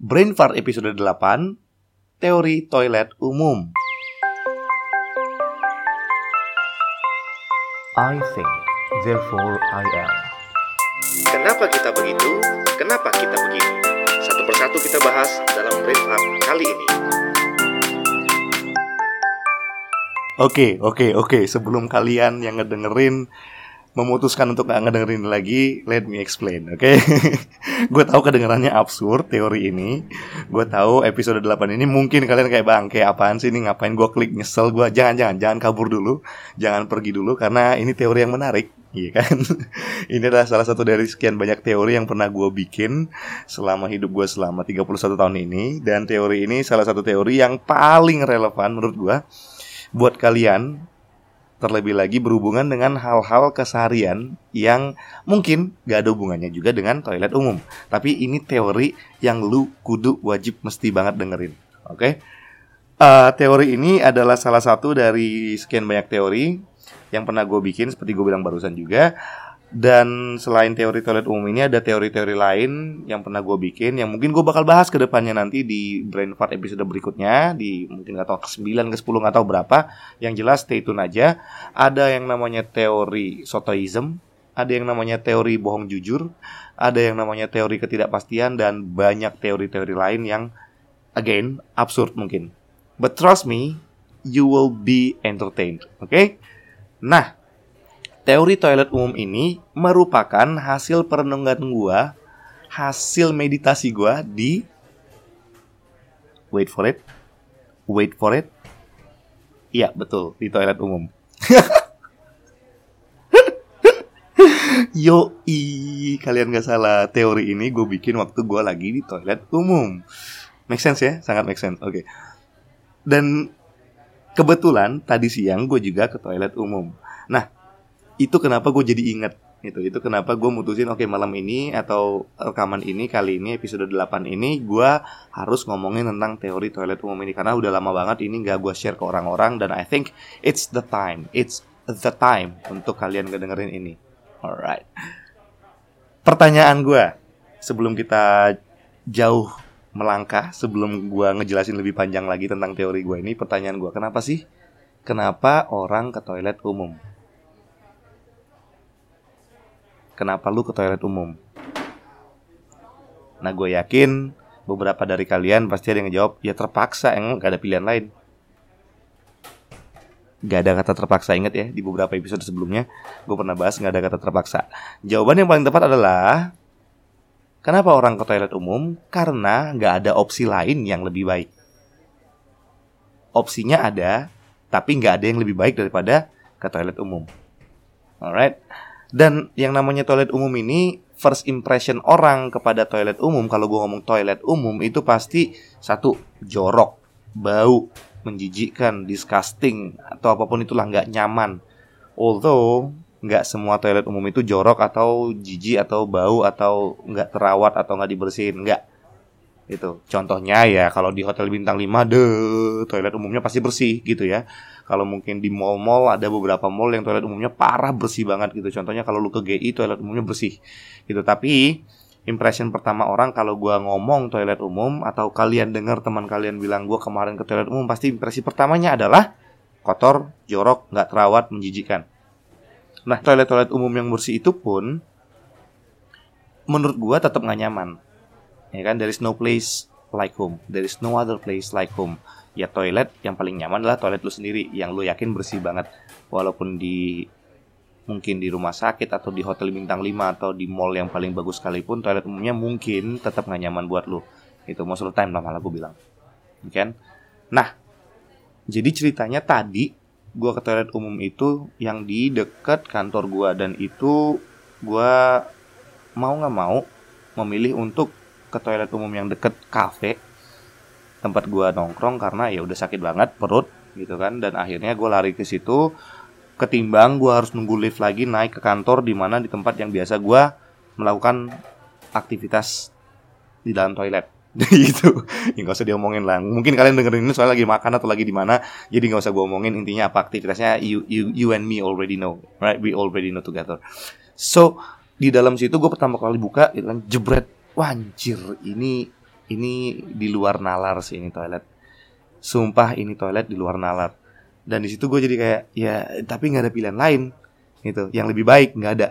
Brain Fart episode 8 Teori Toilet Umum I think, therefore I am. Kenapa kita begitu? Kenapa kita begini? Satu persatu kita bahas dalam Brain Fart kali ini Oke, oke, oke. Sebelum kalian yang ngedengerin memutuskan untuk gak ngedengerin lagi, let me explain, oke? Okay? gue tahu kedengarannya absurd teori ini. Gue tahu episode 8 ini mungkin kalian kayak bang, kayak apaan sih ini ngapain gue klik nyesel gue. Jangan, jangan, jangan kabur dulu. Jangan pergi dulu karena ini teori yang menarik. Iya kan? ini adalah salah satu dari sekian banyak teori yang pernah gue bikin selama hidup gue selama 31 tahun ini. Dan teori ini salah satu teori yang paling relevan menurut gue buat kalian terlebih lagi berhubungan dengan hal-hal keseharian yang mungkin gak ada hubungannya juga dengan toilet umum. Tapi ini teori yang lu kudu wajib mesti banget dengerin. Oke? Okay? Uh, teori ini adalah salah satu dari sekian banyak teori yang pernah gue bikin seperti gue bilang barusan juga dan selain teori toilet umum ini ada teori-teori lain yang pernah gue bikin yang mungkin gue bakal bahas ke depannya nanti di Brain Fart episode berikutnya di mungkin gak tau ke 9 ke 10 gak tau berapa. Yang jelas stay tune aja. Ada yang namanya teori sotoism, ada yang namanya teori bohong jujur, ada yang namanya teori ketidakpastian dan banyak teori-teori lain yang again absurd mungkin. But trust me, you will be entertained. Oke? Okay? Nah, Teori toilet umum ini merupakan hasil perenungan gua, hasil meditasi gua di Wait for it. Wait for it. Iya, betul, di toilet umum. Yo, kalian gak salah. Teori ini gue bikin waktu gue lagi di toilet umum. Make sense ya? Sangat make sense. Oke. Okay. Dan kebetulan tadi siang gue juga ke toilet umum. Nah, itu kenapa gue jadi inget itu itu kenapa gue mutusin oke okay, malam ini atau rekaman ini kali ini episode 8 ini gue harus ngomongin tentang teori toilet umum ini. Karena udah lama banget ini gak gue share ke orang-orang dan I think it's the time. It's the time untuk kalian ngedengerin ini. Alright. Pertanyaan gue sebelum kita jauh melangkah sebelum gue ngejelasin lebih panjang lagi tentang teori gue ini pertanyaan gue kenapa sih? Kenapa orang ke toilet umum kenapa lu ke toilet umum? Nah gue yakin beberapa dari kalian pasti ada yang jawab ya terpaksa emang gak ada pilihan lain. Gak ada kata terpaksa inget ya di beberapa episode sebelumnya gue pernah bahas gak ada kata terpaksa. Jawaban yang paling tepat adalah kenapa orang ke toilet umum? Karena gak ada opsi lain yang lebih baik. Opsinya ada, tapi gak ada yang lebih baik daripada ke toilet umum. Alright. Dan yang namanya toilet umum ini first impression orang kepada toilet umum kalau gue ngomong toilet umum itu pasti satu jorok, bau, menjijikkan, disgusting atau apa pun itulah nggak nyaman. Although nggak semua toilet umum itu jorok atau jijik atau bau atau nggak terawat atau nggak dibersihin, nggak. Itu contohnya ya kalau di hotel bintang 5 deh toilet umumnya pasti bersih gitu ya. Kalau mungkin di mall-mall ada beberapa mall yang toilet umumnya parah bersih banget gitu. Contohnya kalau lu ke GI toilet umumnya bersih gitu. Tapi impression pertama orang kalau gua ngomong toilet umum atau kalian dengar teman kalian bilang gua kemarin ke toilet umum pasti impresi pertamanya adalah kotor, jorok, nggak terawat, menjijikan. Nah, toilet-toilet umum yang bersih itu pun menurut gua tetap nggak nyaman. Ya kan, there is no place like home. There is no other place like home ya toilet yang paling nyaman adalah toilet lu sendiri yang lu yakin bersih banget. Walaupun di mungkin di rumah sakit atau di hotel bintang 5 atau di mall yang paling bagus sekalipun toilet umumnya mungkin tetap nggak nyaman buat lu. Itu most of the time lah malah gue bilang. Kan? Nah jadi ceritanya tadi gue ke toilet umum itu yang di dekat kantor gue dan itu gue mau nggak mau memilih untuk ke toilet umum yang deket kafe tempat gua nongkrong karena ya udah sakit banget perut gitu kan. Dan akhirnya gue lari ke situ ketimbang gue harus nunggu lift lagi naik ke kantor di mana di tempat yang biasa gue melakukan aktivitas di dalam toilet. Gitu. Ya nggak usah diomongin lah. Mungkin kalian dengerin ini soalnya lagi makan atau lagi di mana jadi nggak usah gue omongin. Intinya apa aktivitasnya you, you you and me already know right? We already know together. So di dalam situ gue pertama kali buka itu kan jebret. Wanjir ini ini di luar nalar sih ini toilet. Sumpah ini toilet di luar nalar. Dan di situ gue jadi kayak ya tapi nggak ada pilihan lain gitu. Yang lebih baik nggak ada.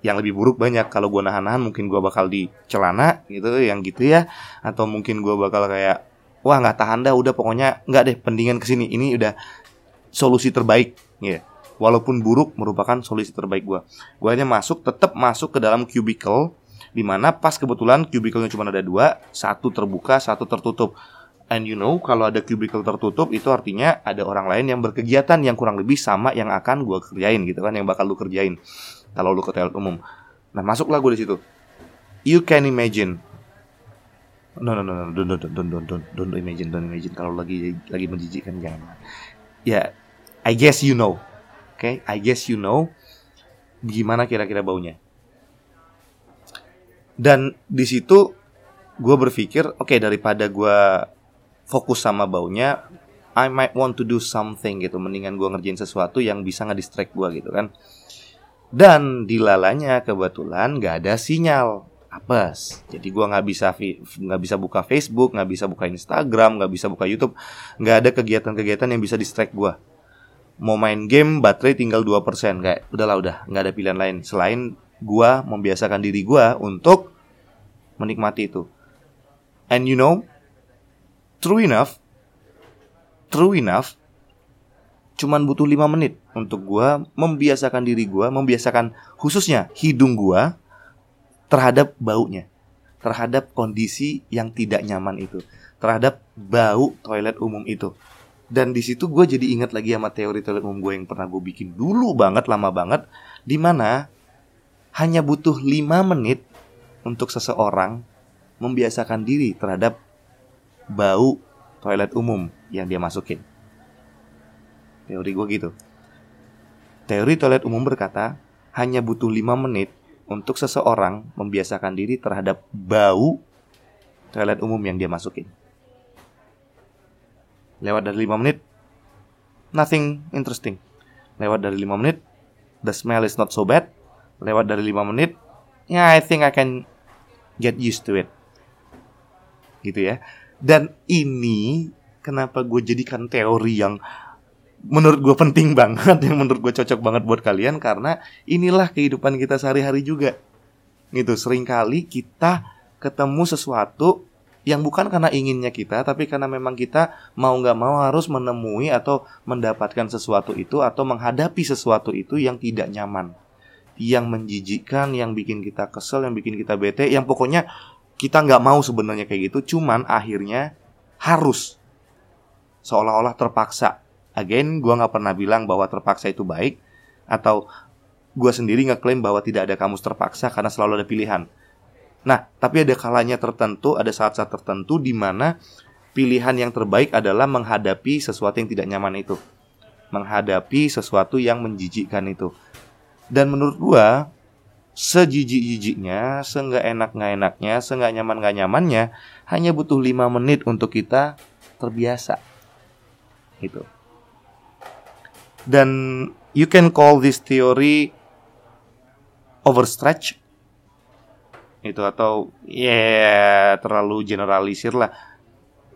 Yang lebih buruk banyak. Kalau gue nahan-nahan mungkin gue bakal di celana gitu, yang gitu ya. Atau mungkin gue bakal kayak wah nggak tahan dah, udah pokoknya nggak deh, pendingan ke sini. Ini udah solusi terbaik, ya. Walaupun buruk merupakan solusi terbaik gue. Gue hanya masuk, tetap masuk ke dalam cubicle di mana pas kebetulan cubicle-nya cuma ada dua, satu terbuka, satu tertutup. And you know, kalau ada cubicle tertutup itu artinya ada orang lain yang berkegiatan yang kurang lebih sama yang akan gue kerjain gitu kan, yang bakal lu kerjain kalau lu ke toilet umum. Nah masuklah gue di situ. You can imagine. No no no no don't don't don't don't don't, don't imagine don't imagine kalau lagi lagi menjijikkan jangan. Ya, yeah, I guess you know. Oke, okay? I guess you know gimana kira-kira baunya. Dan di situ gue berpikir, oke okay, daripada gue fokus sama baunya, I might want to do something gitu. Mendingan gue ngerjain sesuatu yang bisa ngedistract gue gitu kan. Dan di lalanya kebetulan gak ada sinyal apes. Jadi gue nggak bisa nggak bisa buka Facebook, nggak bisa buka Instagram, nggak bisa buka YouTube, nggak ada kegiatan-kegiatan yang bisa distract gue. Mau main game baterai tinggal 2% kayak udahlah udah nggak ada pilihan lain selain gua membiasakan diri gua untuk menikmati itu. And you know, true enough, true enough, cuman butuh 5 menit untuk gua membiasakan diri gua, membiasakan khususnya hidung gua terhadap baunya, terhadap kondisi yang tidak nyaman itu, terhadap bau toilet umum itu. Dan di situ gue jadi ingat lagi sama teori toilet umum gue yang pernah gue bikin dulu banget, lama banget, di mana hanya butuh 5 menit untuk seseorang membiasakan diri terhadap bau toilet umum yang dia masukin. Teori gue gitu. Teori toilet umum berkata, hanya butuh 5 menit untuk seseorang membiasakan diri terhadap bau toilet umum yang dia masukin. Lewat dari 5 menit, nothing interesting. Lewat dari 5 menit, the smell is not so bad, lewat dari 5 menit ya yeah, I think I can get used to it. Gitu ya. Dan ini kenapa gue jadikan teori yang menurut gue penting banget yang menurut gue cocok banget buat kalian karena inilah kehidupan kita sehari-hari juga. Gitu sering kali kita ketemu sesuatu yang bukan karena inginnya kita tapi karena memang kita mau nggak mau harus menemui atau mendapatkan sesuatu itu atau menghadapi sesuatu itu yang tidak nyaman yang menjijikkan, yang bikin kita kesel, yang bikin kita bete, yang pokoknya kita nggak mau sebenarnya kayak gitu, cuman akhirnya harus seolah-olah terpaksa. Again, gue nggak pernah bilang bahwa terpaksa itu baik atau gue sendiri ngeklaim bahwa tidak ada kamus terpaksa karena selalu ada pilihan. Nah, tapi ada kalanya tertentu, ada saat-saat tertentu di mana pilihan yang terbaik adalah menghadapi sesuatu yang tidak nyaman itu. Menghadapi sesuatu yang menjijikkan itu. Dan menurut gua sejijik-jijiknya, seenggak enak nggak enaknya, seenggak nyaman nggak nyamannya, hanya butuh 5 menit untuk kita terbiasa. Gitu. Dan you can call this theory overstretch itu atau ya yeah, terlalu generalisir lah.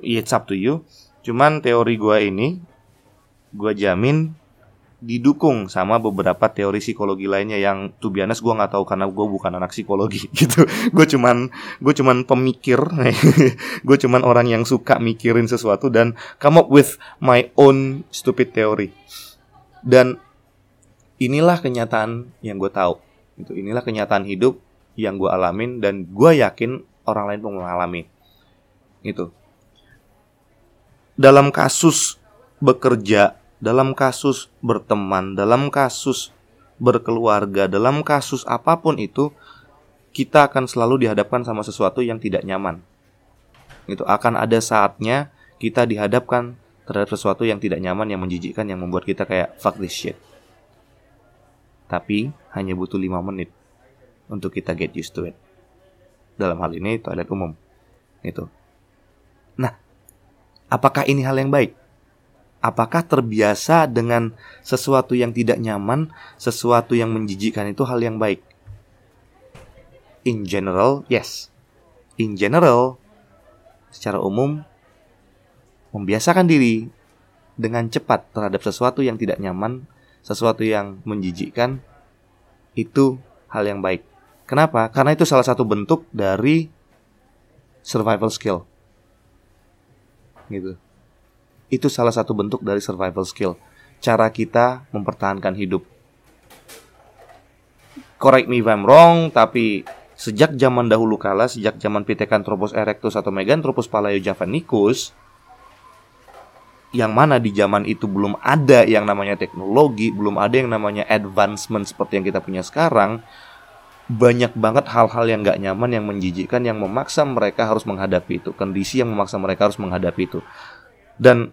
It's up to you. Cuman teori gua ini gua jamin didukung sama beberapa teori psikologi lainnya yang tuh biasa gue nggak tahu karena gue bukan anak psikologi gitu. Gue cuman gue cuman pemikir gue cuman orang yang suka mikirin sesuatu dan come up with my own stupid theory. Dan inilah kenyataan yang gue tahu itu inilah kenyataan hidup yang gue alamin dan gue yakin orang lain pun mengalami itu dalam kasus bekerja dalam kasus berteman, dalam kasus berkeluarga, dalam kasus apa pun itu, kita akan selalu dihadapkan sama sesuatu yang tidak nyaman. Itu akan ada saatnya kita dihadapkan terhadap sesuatu yang tidak nyaman, yang menjijikkan, yang membuat kita kayak fuck this shit. Tapi hanya butuh 5 menit untuk kita get used to it. Dalam hal ini toilet umum. Itu. Nah, apakah ini hal yang baik? Apakah terbiasa dengan sesuatu yang tidak nyaman, sesuatu yang menjijikkan itu hal yang baik? In general, yes. In general, secara umum membiasakan diri dengan cepat terhadap sesuatu yang tidak nyaman, sesuatu yang menjijikkan, itu hal yang baik. Kenapa? Karena itu salah satu bentuk dari survival skill. Gitu. Itu salah satu bentuk dari survival skill. Cara kita mempertahankan hidup. Correct me if I'm wrong, tapi sejak zaman dahulu kala, sejak zaman Pithecanthropus erectus atau Meganthropus palaeojavanicus, yang mana di zaman itu belum ada yang namanya teknologi, belum ada yang namanya advancement seperti yang kita punya sekarang, banyak banget hal-hal yang gak nyaman, yang menjijikkan, yang memaksa mereka harus menghadapi itu, kondisi yang memaksa mereka harus menghadapi itu, dan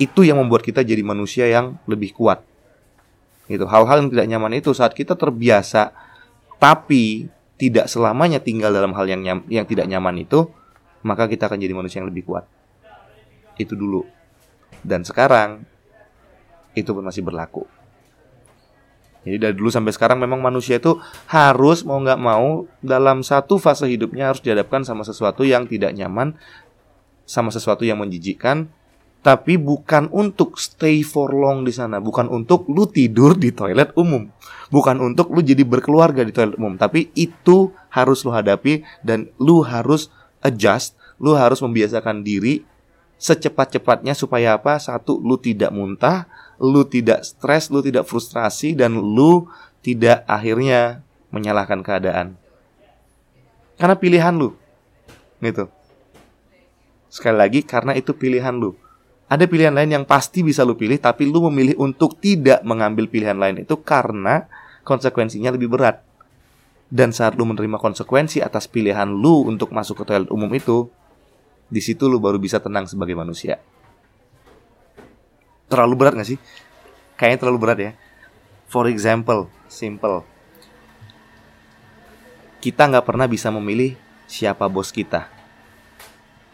itu yang membuat kita jadi manusia yang lebih kuat. Itu hal-hal yang tidak nyaman itu saat kita terbiasa, tapi tidak selamanya tinggal dalam hal yang yang tidak nyaman itu, maka kita akan jadi manusia yang lebih kuat. Itu dulu. Dan sekarang itu pun masih berlaku. Jadi dari dulu sampai sekarang memang manusia itu harus mau nggak mau dalam satu fase hidupnya harus dihadapkan sama sesuatu yang tidak nyaman, sama sesuatu yang menjijikkan, tapi bukan untuk stay for long di sana, bukan untuk lu tidur di toilet umum, bukan untuk lu jadi berkeluarga di toilet umum, tapi itu harus lu hadapi dan lu harus adjust, lu harus membiasakan diri secepat-cepatnya supaya apa? Satu, lu tidak muntah, lu tidak stres, lu tidak frustrasi dan lu tidak akhirnya menyalahkan keadaan. Karena pilihan lu. Gitu. Sekali lagi karena itu pilihan lu. Ada pilihan lain yang pasti bisa lu pilih tapi lu memilih untuk tidak mengambil pilihan lain itu karena konsekuensinya lebih berat. Dan saat lu menerima konsekuensi atas pilihan lu untuk masuk ke toilet umum itu, di situ lu baru bisa tenang sebagai manusia. Terlalu berat gak sih? Kayaknya terlalu berat ya. For example, simple. Kita nggak pernah bisa memilih siapa bos kita.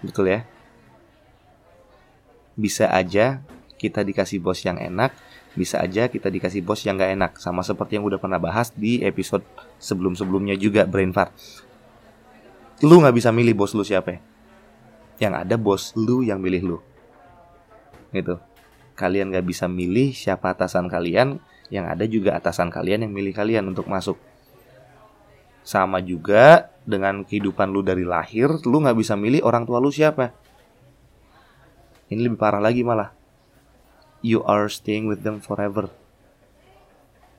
Betul ya? Bisa aja kita dikasih bos yang enak, bisa aja kita dikasih bos yang gak enak. Sama seperti yang udah pernah bahas di episode sebelum-sebelumnya juga Brain Fart. Lu nggak bisa milih bos lu siapa ya? yang ada bos lu yang milih lu gitu kalian gak bisa milih siapa atasan kalian yang ada juga atasan kalian yang milih kalian untuk masuk sama juga dengan kehidupan lu dari lahir lu gak bisa milih orang tua lu siapa ini lebih parah lagi malah. You are staying with them forever.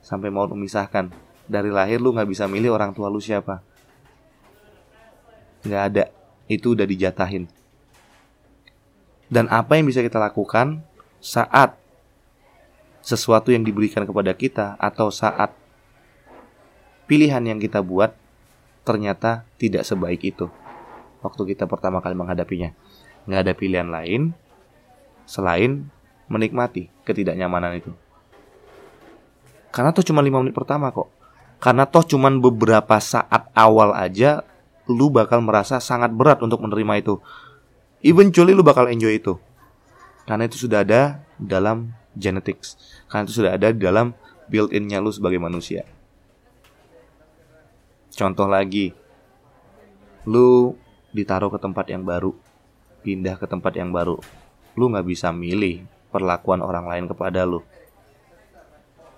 Sampai mau memisahkan dari lahir lu gak bisa milih orang tua lu siapa. Nggak ada. Itu udah dijatahin. Dan apa yang bisa kita lakukan saat sesuatu yang diberikan kepada kita atau saat pilihan yang kita buat ternyata tidak sebaik itu. Waktu kita pertama kali menghadapinya. Nggak ada pilihan lain selain menikmati ketidaknyamanan itu. Karena toh cuma 5 menit pertama kok. Karena toh cuma beberapa saat awal aja lu bakal merasa sangat berat untuk menerima itu eventually lu bakal enjoy itu. Karena itu sudah ada dalam genetics. Karena itu sudah ada dalam built-innya lu sebagai manusia. Contoh lagi, lu ditaruh ke tempat yang baru, pindah ke tempat yang baru. Lu nggak bisa milih perlakuan orang lain kepada lu.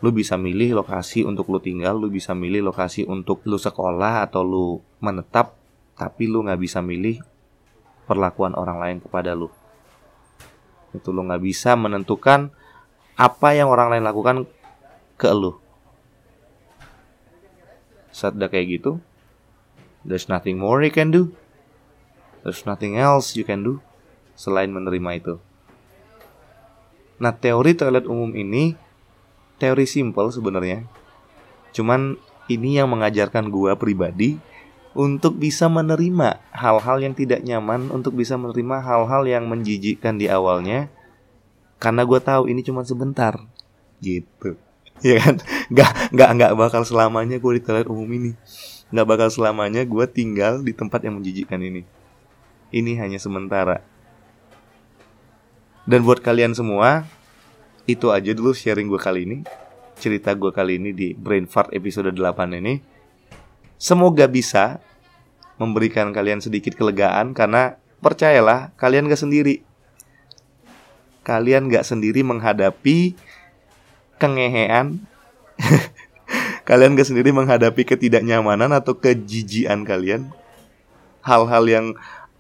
Lu bisa milih lokasi untuk lu tinggal, lu bisa milih lokasi untuk lu sekolah atau lu menetap, tapi lu nggak bisa milih perlakuan orang lain kepada lu. Itu lu nggak bisa menentukan apa yang orang lain lakukan ke lu. Saat udah kayak gitu, there's nothing more you can do. There's nothing else you can do selain menerima itu. Nah, teori toilet umum ini teori simple sebenarnya. Cuman ini yang mengajarkan gua pribadi untuk bisa menerima hal-hal yang tidak nyaman, untuk bisa menerima hal-hal yang menjijikkan di awalnya, karena gue tahu ini cuma sebentar, gitu, ya kan? Gak gak gak bakal selamanya gue di toilet umum ini, gak bakal selamanya gue tinggal di tempat yang menjijikkan ini. Ini hanya sementara. Dan buat kalian semua, itu aja dulu sharing gue kali ini. Cerita gue kali ini di Brain Fart episode 8 ini. Semoga bisa memberikan kalian sedikit kelegaan karena percayalah kalian gak sendiri. Kalian gak sendiri menghadapi kengehean. kalian gak sendiri menghadapi ketidaknyamanan atau kejijian kalian. Hal-hal yang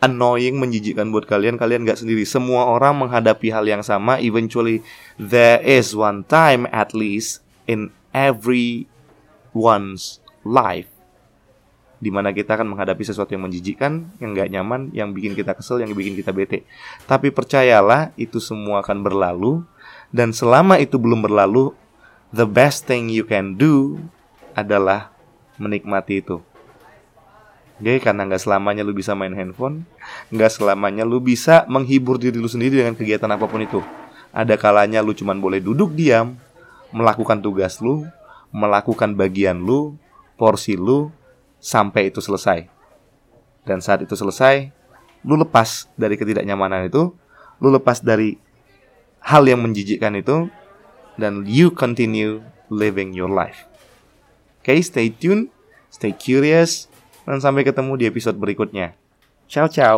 annoying, menjijikkan buat kalian, kalian gak sendiri. Semua orang menghadapi hal yang sama. Eventually, there is one time at least in every one's life di mana kita akan menghadapi sesuatu yang menjijikkan, yang gak nyaman, yang bikin kita kesel, yang bikin kita bete. Tapi percayalah, itu semua akan berlalu. Dan selama itu belum berlalu, the best thing you can do adalah menikmati itu. Oke, karena nggak selamanya lu bisa main handphone, nggak selamanya lu bisa menghibur diri lu sendiri dengan kegiatan apa pun itu. Ada kalanya lu cuman boleh duduk diam, melakukan tugas lu, melakukan bagian lu, porsi lu, sampai itu selesai. Dan saat itu selesai, lu lepas dari ketidaknyamanan itu, lu lepas dari hal yang menjijikkan itu, dan you continue living your life. Oke, okay, stay tuned, stay curious, dan sampai ketemu di episode berikutnya. Ciao ciao.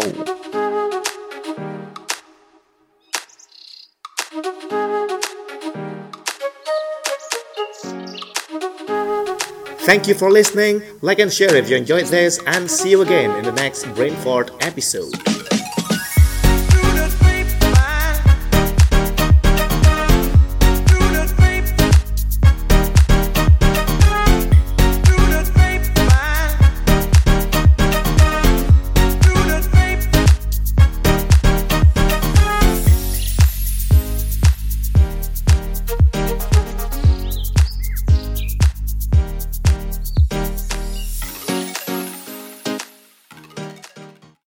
Thank you for listening. Like and share if you enjoyed this, and see you again in the next Brainfort episode.